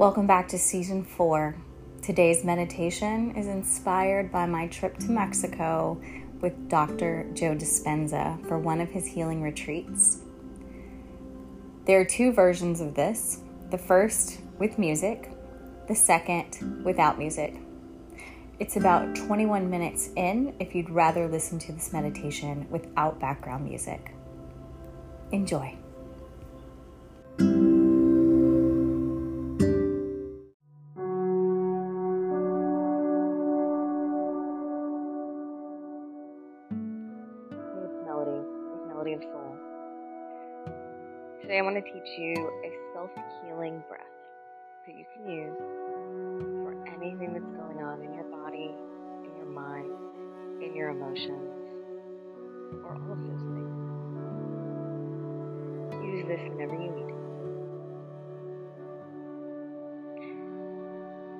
Welcome back to season four. Today's meditation is inspired by my trip to Mexico with Dr. Joe Dispenza for one of his healing retreats. There are two versions of this the first with music, the second without music. It's about 21 minutes in if you'd rather listen to this meditation without background music. Enjoy. To teach you a self healing breath that you can use for anything that's going on in your body, in your mind, in your emotions, or all of those things. Use this whenever you need it.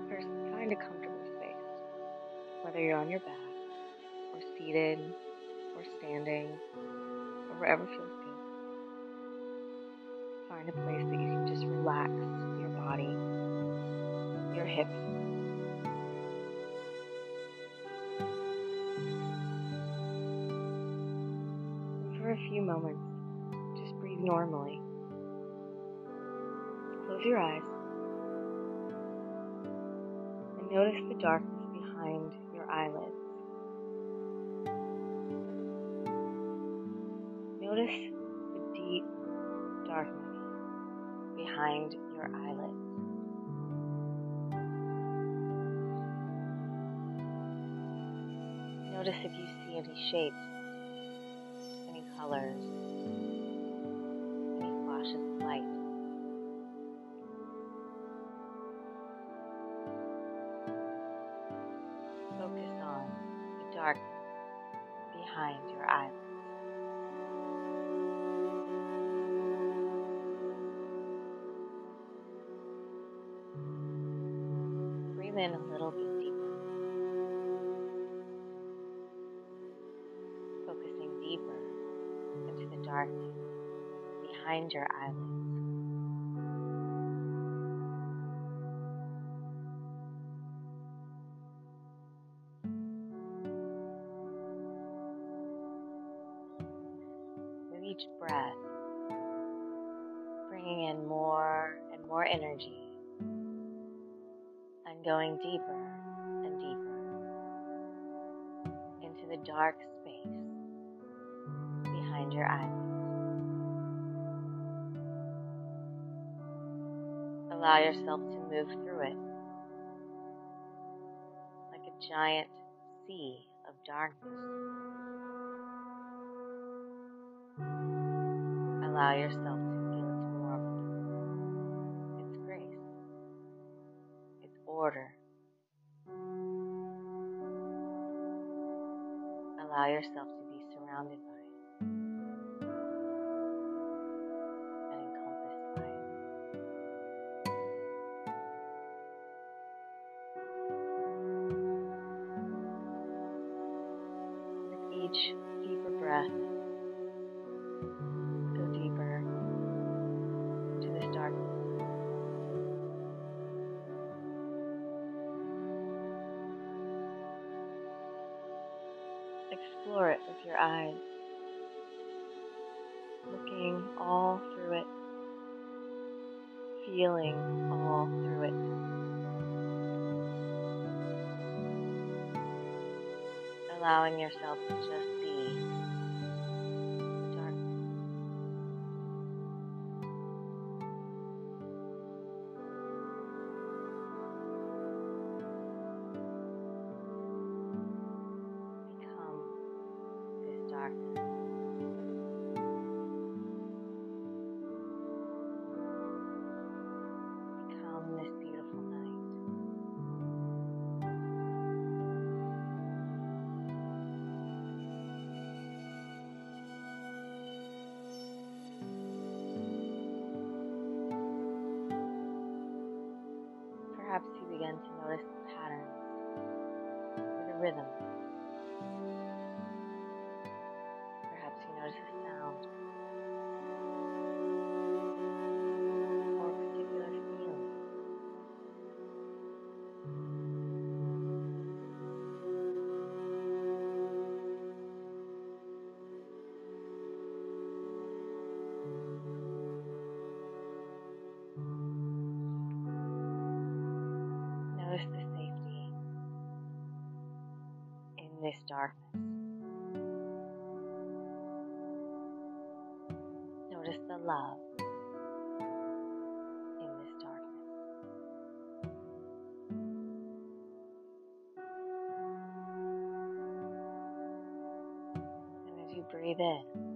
First, find a comfortable space, whether you're on your back, or seated, or standing, or wherever feels. Find a place that you can just relax your body, your hips. For a few moments, just breathe normally. Close your eyes and notice the darkness behind behind your eyelids. Notice if you see any shapes, any colors, behind your eyelids. With each breath, bringing in more and more energy and going deeper and deeper into the dark space behind your eyelids. Allow yourself to move through it like a giant sea of darkness. Allow yourself to feel its warmth, its grace, its order. Allow yourself Explore it with your eyes, looking all through it, feeling all through it. Allowing yourself to just breathe in,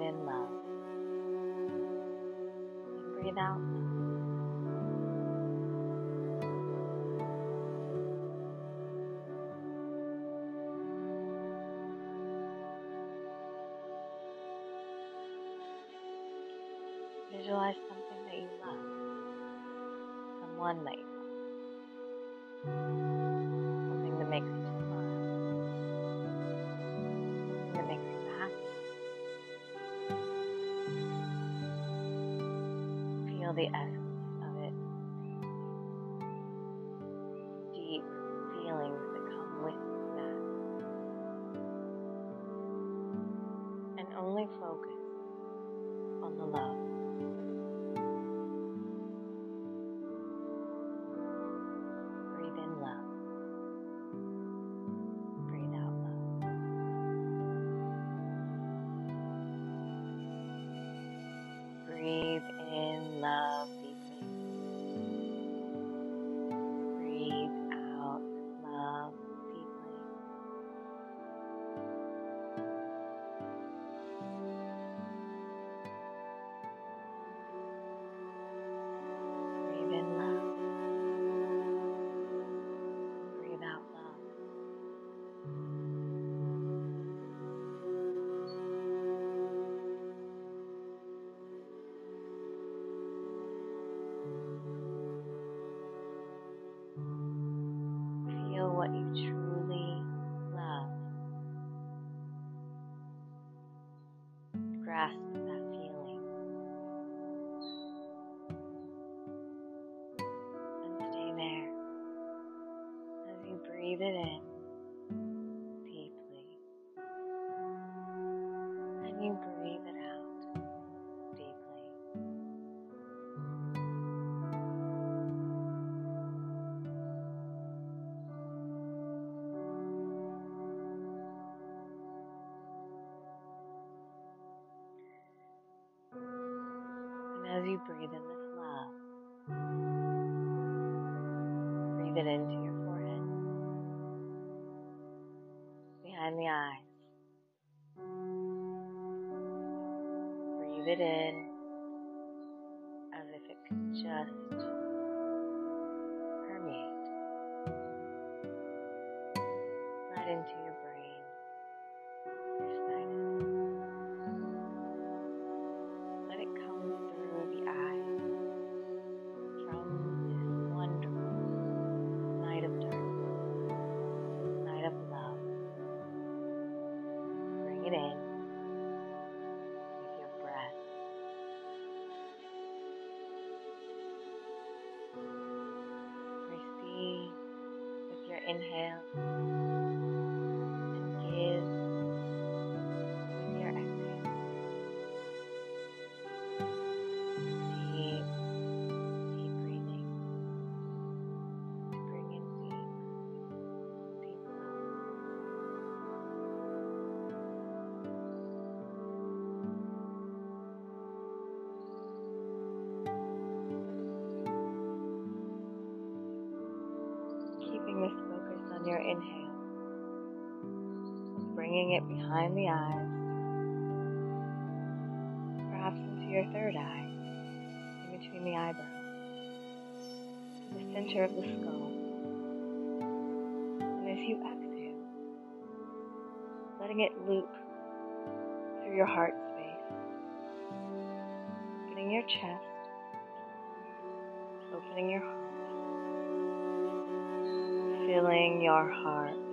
In love. And breathe out. Visualize something that you love, someone that the essence as you breathe in this love, breathe it into your forehead, behind the eyes. Breathe it in as if it could just permeate right into your your inhale and bringing it behind the eyes, perhaps into your third eye, in between the eyebrows, to the center of the skull. And as you exhale, letting it loop through your heart space, getting your chest, Opening your heart. Filling your heart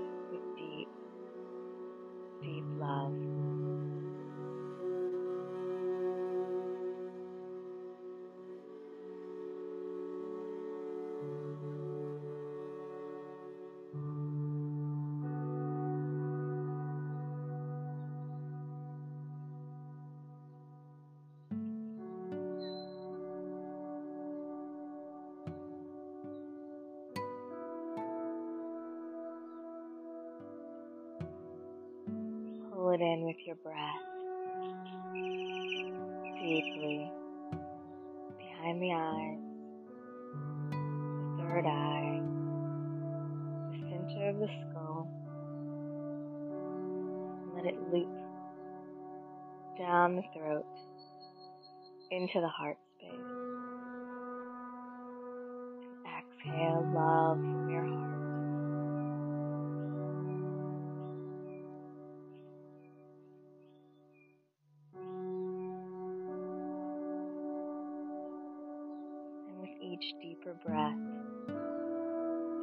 each deeper breath,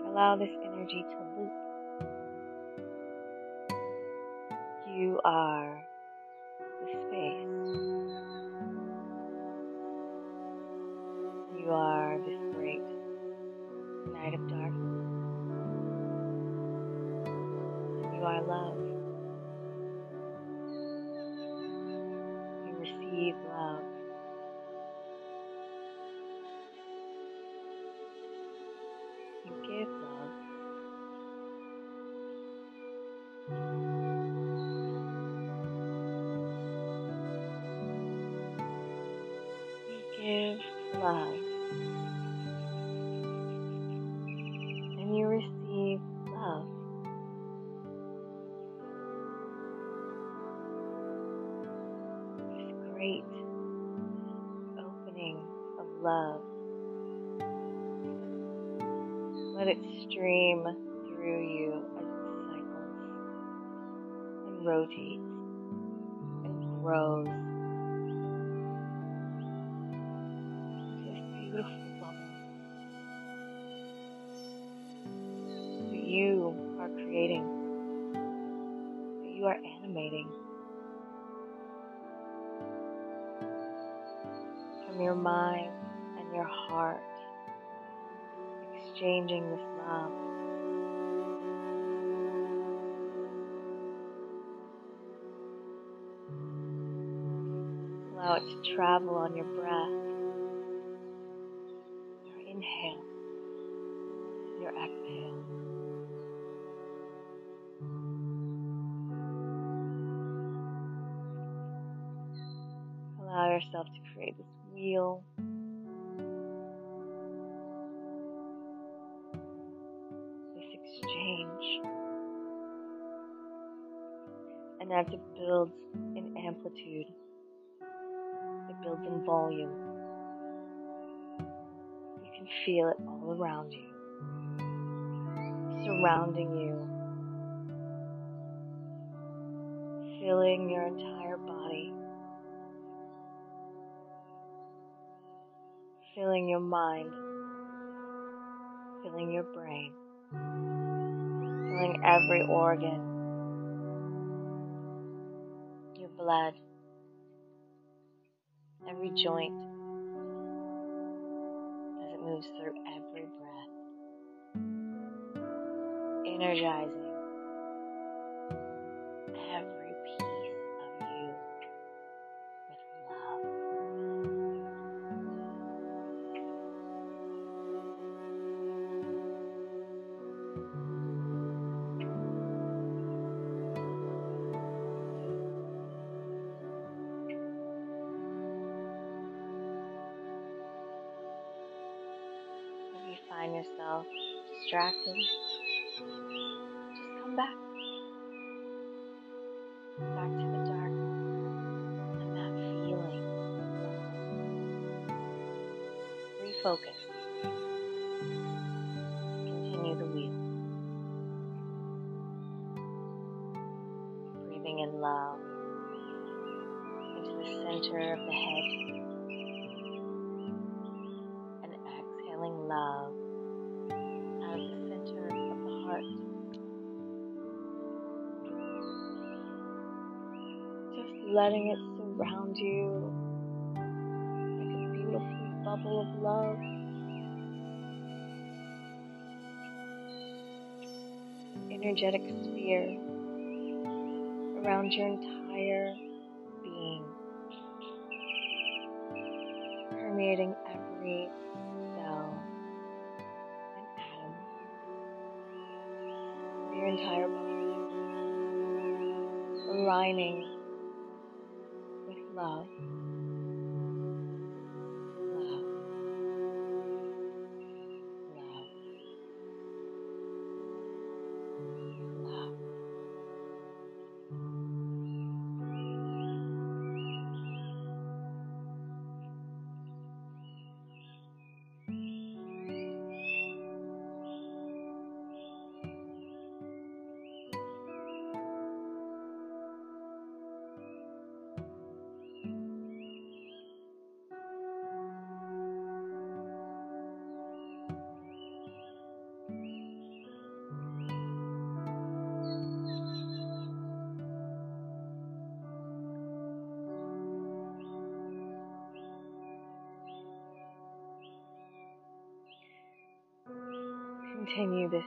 allow this energy to loop. You are grows this beautiful. Bubble that you are creating, that you are animating. From your mind and your heart. Exchanging this love. Allow it to travel on your breath, your inhale, your exhale. Allow yourself to create this wheel this exchange. And as it builds in amplitude, in volume. You can feel it all around you, surrounding you, filling your entire body, filling your mind, filling your brain filling every organ, your blood, every joint as it moves through every breath, energizing love out of the center of the heart. Just letting it surround you like a beautiful bubble of love. Energetic sphere around your entire being, permeating Continue this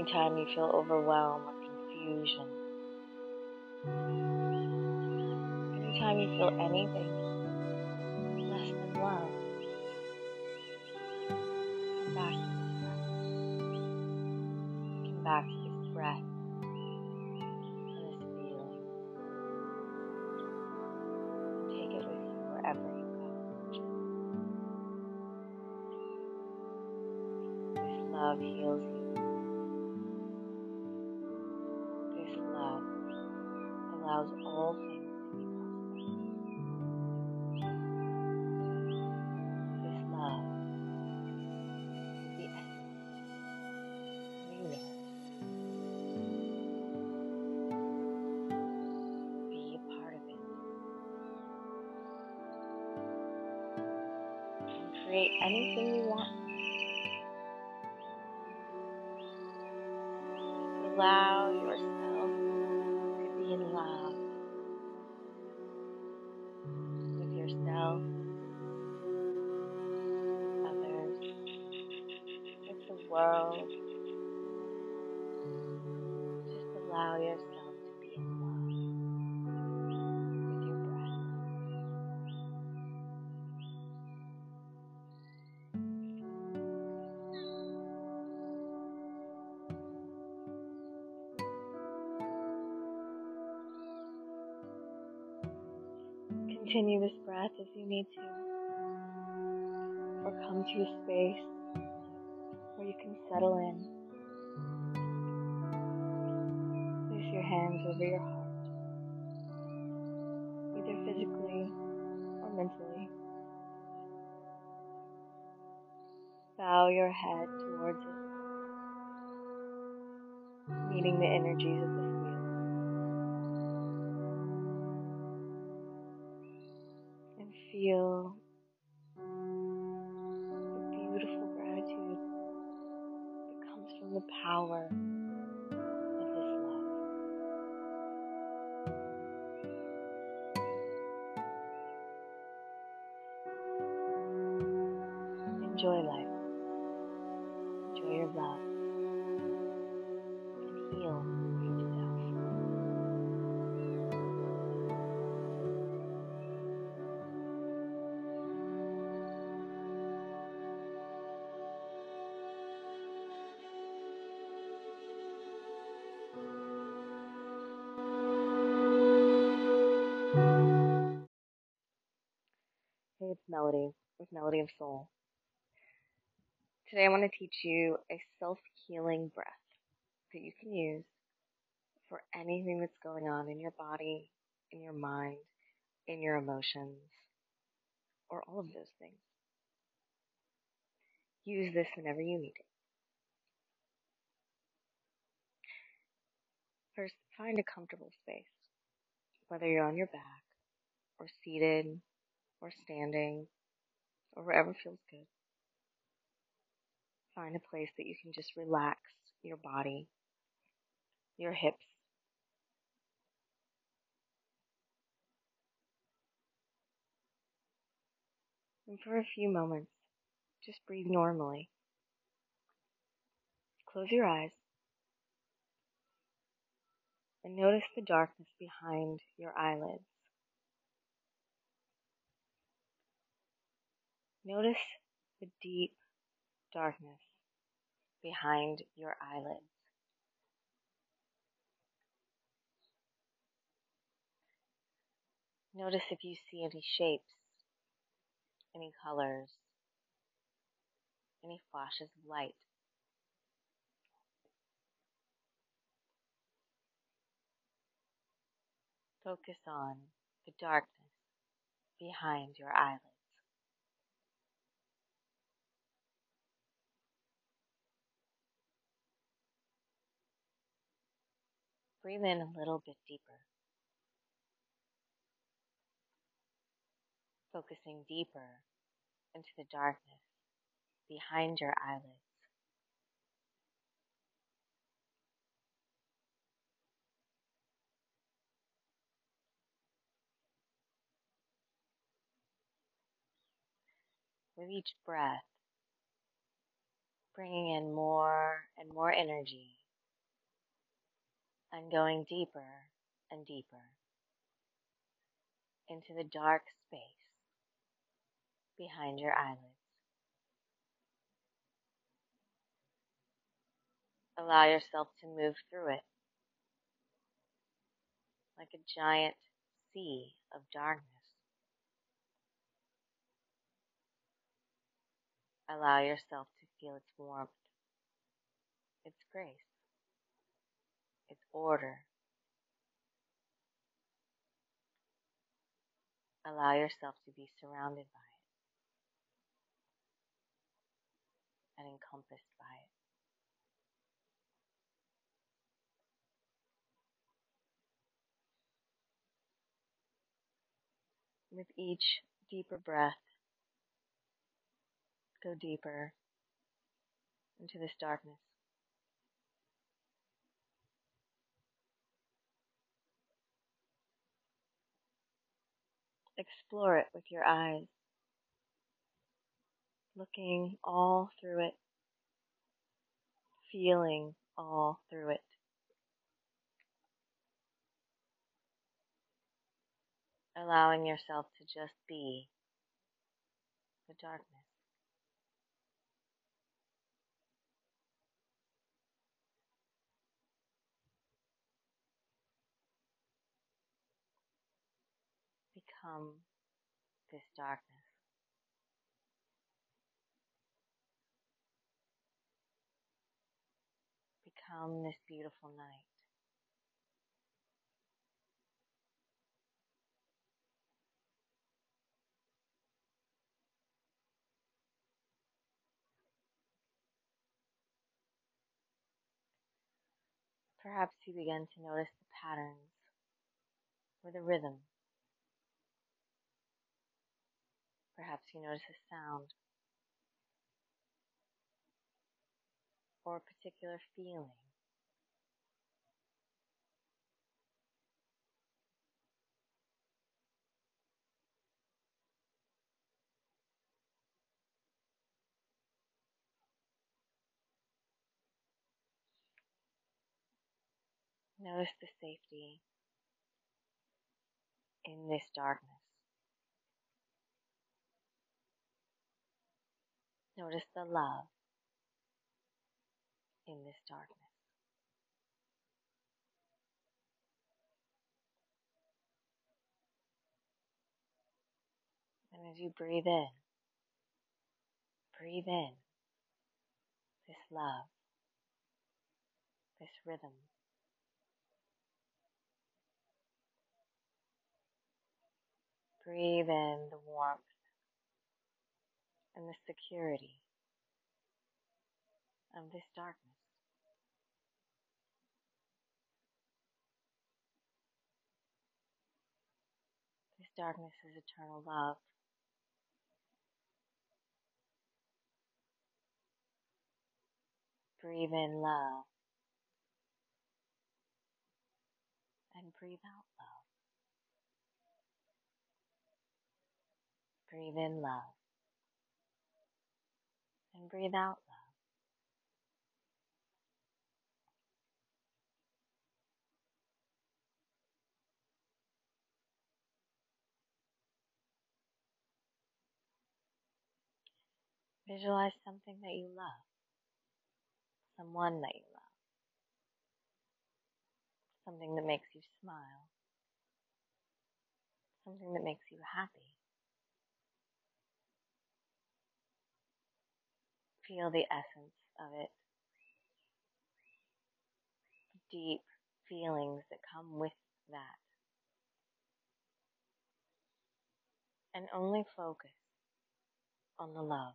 anytime you feel overwhelmed or confusion, anytime you feel anything less than love, come back to this breath. Come back to this breath and this feeling. Take it with you wherever you go. This love heals you. Create anything you want. Continue this breath as you need to, or come to a space where you can settle in. Place your hands over your heart, either physically or mentally. Bow your head towards it, meeting the energies of this wheel. It's Melody with Melody of Soul. Today I want to teach you a self healing breath that you can use for anything that's going on in your body, in your mind, in your emotions, or all of those things. Use this whenever you need it. First, find a comfortable space, whether you're on your back, or seated, or standing, or wherever feels good. Find a place that you can just relax your body, your hips. And for a few moments, just breathe normally. Close your eyes and notice the darkness behind your eyelids. Notice the deep darkness behind your eyelids. Notice if you see any shapes, any colors, any flashes of light. Focus on the darkness behind your eyelids. Breathe in a little bit deeper. Focusing deeper into the darkness behind your eyelids. With each breath, bringing in more and more energy and going deeper and deeper into the dark space behind your eyelids. Allow yourself to move through it like a giant sea of darkness. Allow yourself to feel its warmth, its grace its order. Allow yourself to be surrounded by it and encompassed by it. With each deeper breath, go deeper into this darkness. Explore it with your eyes, looking all through it, feeling all through it. Allowing yourself to just be the darkness. Become this darkness. Become this beautiful night. Perhaps you begin to notice the patterns or the rhythm Perhaps you notice a sound or a particular feeling. Notice the safety in this darkness. Notice the love in this darkness. And As you breathe in, breathe in this love, this rhythm. Breathe in the warmth and the security of this darkness. This darkness is eternal love. Breathe in love and breathe out love. Breathe in love and breathe out love. Visualize something that you love, someone that you love, something that makes you smile, something that makes you happy. Feel the essence of it, deep feelings that come with that. And only focus on the love.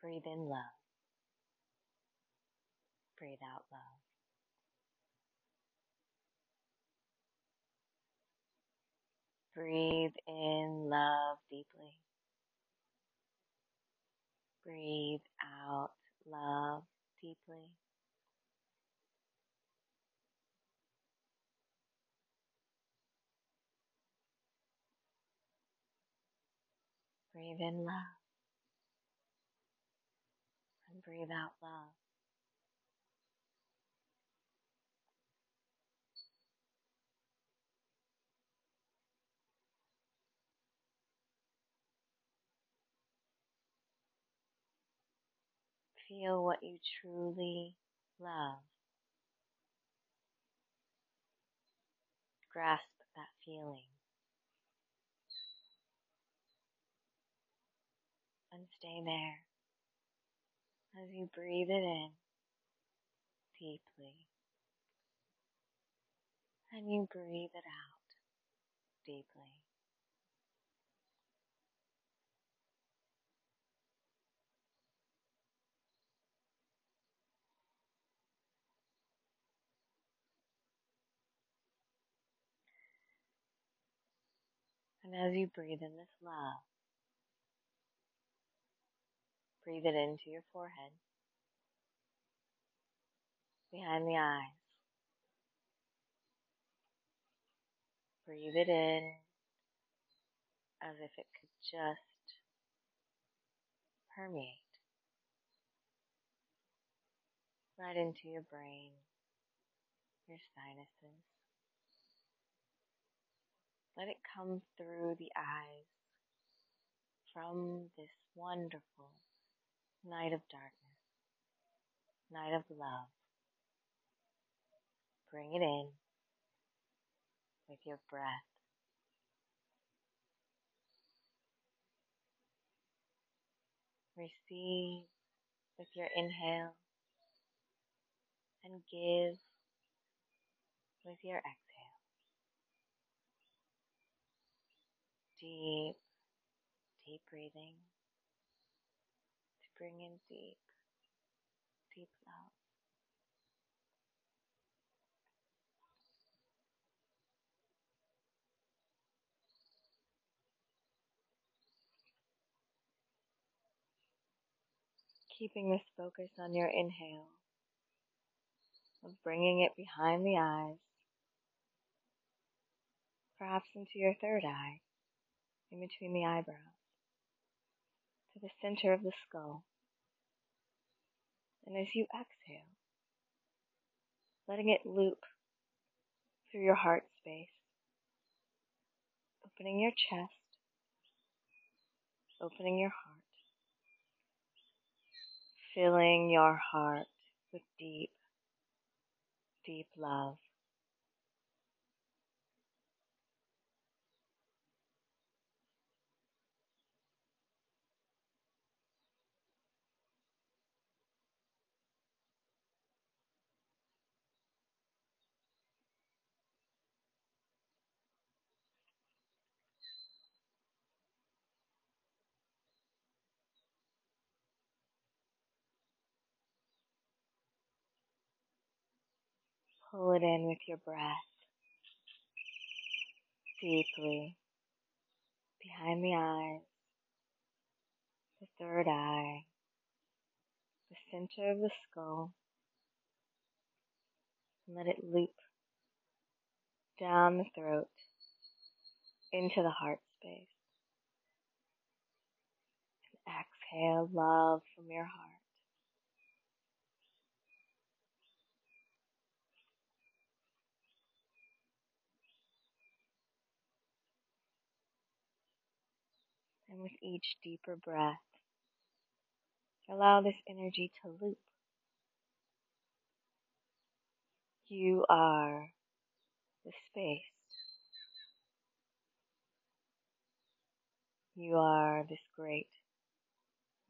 Breathe in love. Breathe out love. Breathe in love deeply. Breathe out love deeply. Breathe in love and breathe out love. Feel what you truly love. Grasp that feeling. And stay there as you breathe it in deeply. And you breathe it out deeply. And as you breathe in this love, breathe it into your forehead, behind the eyes. Breathe it in as if it could just permeate right into your brain, your sinuses. Let it come through the eyes from this wonderful night of darkness, night of love. Bring it in with your breath. Receive with your inhale and give with your exhale. Deep, deep breathing. To bring in deep, deep love. Keeping this focus on your inhale. Of bringing it behind the eyes, perhaps into your third eye, in between the eyebrows, to the center of the skull. And as you exhale, letting it loop through your heart space, opening your chest, opening your heart, filling your heart with deep, deep love. Pull it in with your breath. Deeply. Behind the eyes, the third eye, the center of the skull, and let it loop down the throat into the heart space. And exhale love from your heart. And with each deeper breath, allow this energy to loop. You are the space. You are this great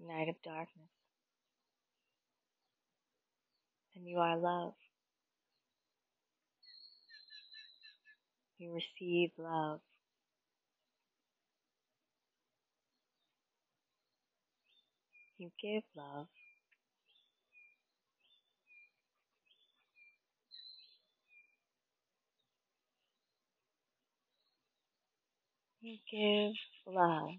night of darkness. And you are love. You receive love. You give love. You give love.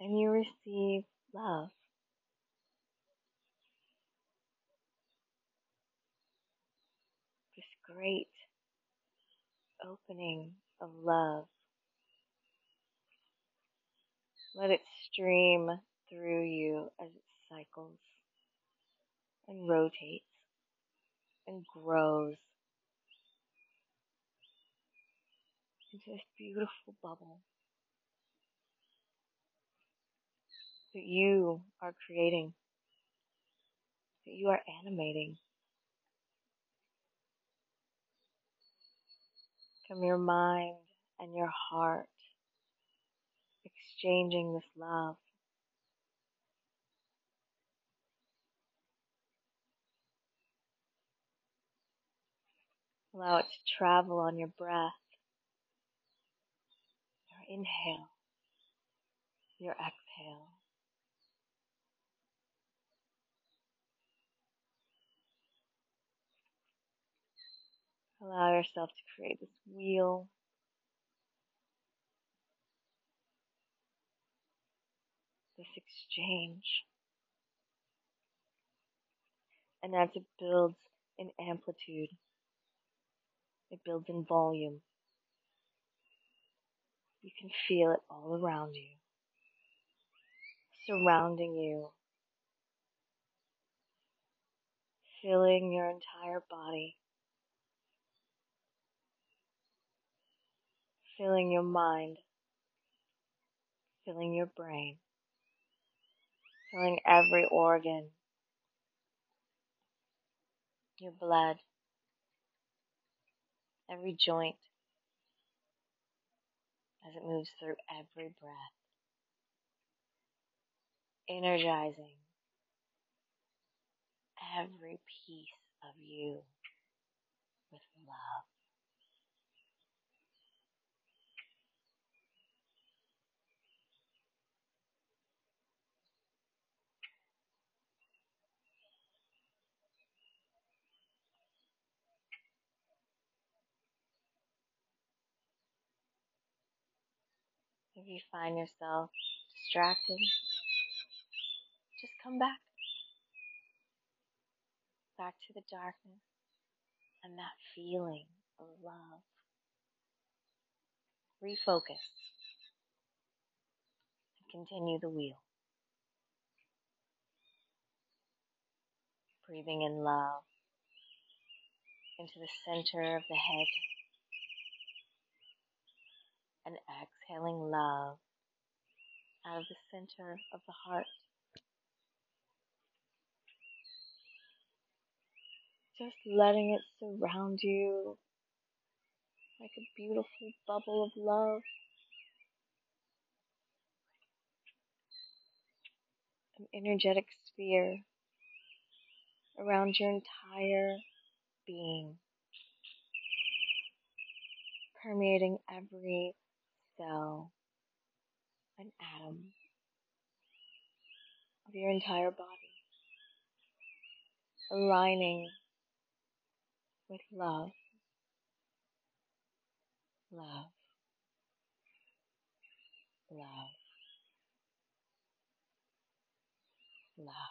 And you receive love. This great opening of love let it stream through you as it cycles and rotates and grows into this beautiful bubble that you are creating, that you are animating. From your mind and your heart exchanging this love. Allow it to travel on your breath, your inhale, your exhale. Allow yourself to create this wheel this exchange. And as it builds in amplitude, it builds in volume. You can feel it all around you, surrounding you, filling your entire body, filling your mind, filling your brain filling every organ, your blood, every joint. As it moves through every breath, energizing every piece of you with love. If you find yourself distracted, just come back. Back to the darkness and that feeling of love. Refocus and continue the wheel. Breathing in love into the center of the head and exhaling love out of the center of the heart. Just letting it surround you like a beautiful bubble of love. An energetic sphere around your entire being, permeating every cell and atom of your entire body. aligning with love. Love. Love. Love.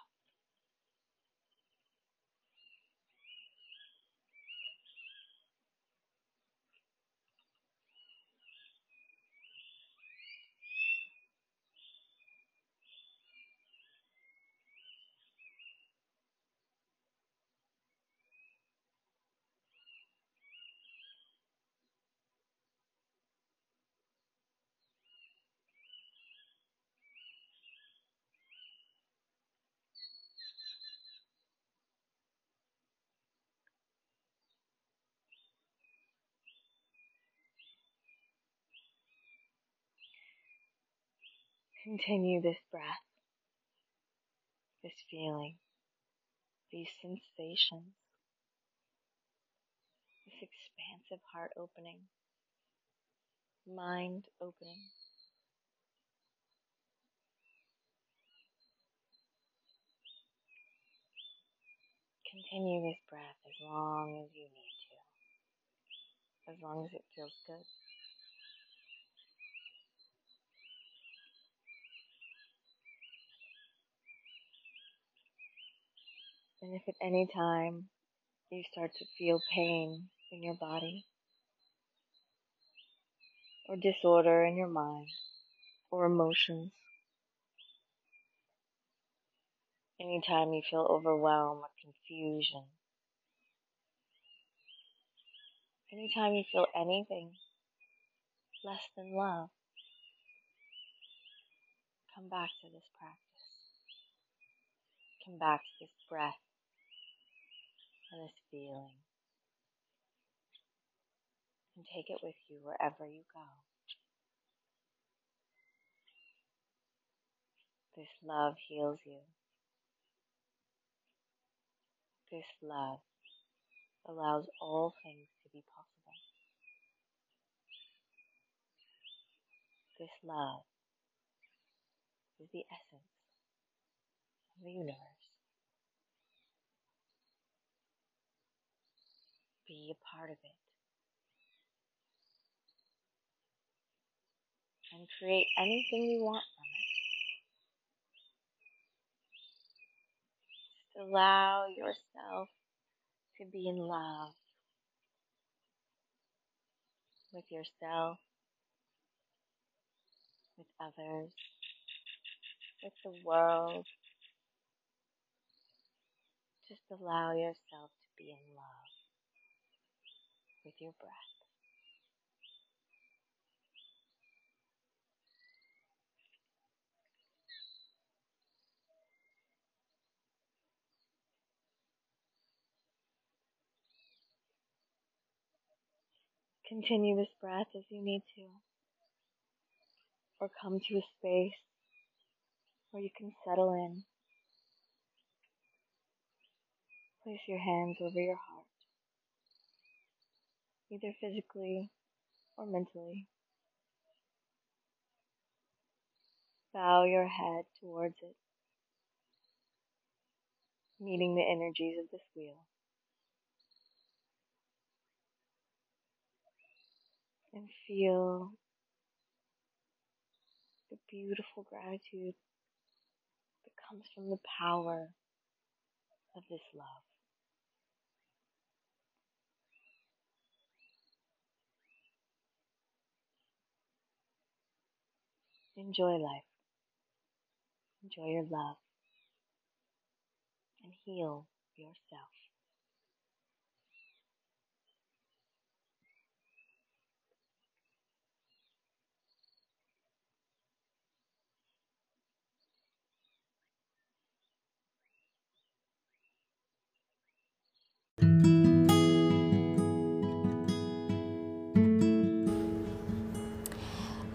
Continue this breath, this feeling, these sensations, this expansive heart opening, mind opening. Continue this breath as long as you need to, as long as it feels good. And if at any time you start to feel pain in your body, or disorder in your mind, or emotions, anytime you feel overwhelmed or confusion, anytime you feel anything less than love, come back to this practice. Come back to this breath and this feeling. And take it with you wherever you go. This love heals you. This love allows all things to be possible. This love is the essence of the universe. Be a part of it. And create anything you want from it. Just allow yourself to be in love with yourself, with others, with the world. Just allow yourself to be in love with your breath. Continue this breath as you need to, or come to a space where you can settle in. Place your hands over your heart either physically or mentally. Bow your head towards it, meeting the energies of this wheel. And feel the beautiful gratitude that comes from the power of this love. Enjoy life. Enjoy your love. And heal yourself.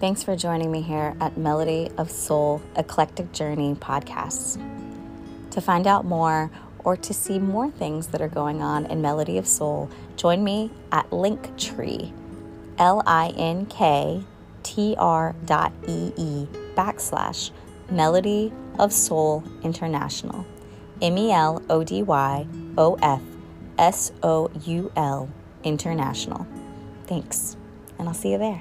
Thanks for joining me here at Melody of Soul Eclectic Journey podcasts. To find out more or to see more things that are going on in Melody of Soul, join me at Linktree, L I N K T R dot E E backslash Melody of Soul International. M E L O D Y O F S O U L International. Thanks, and I'll see you there.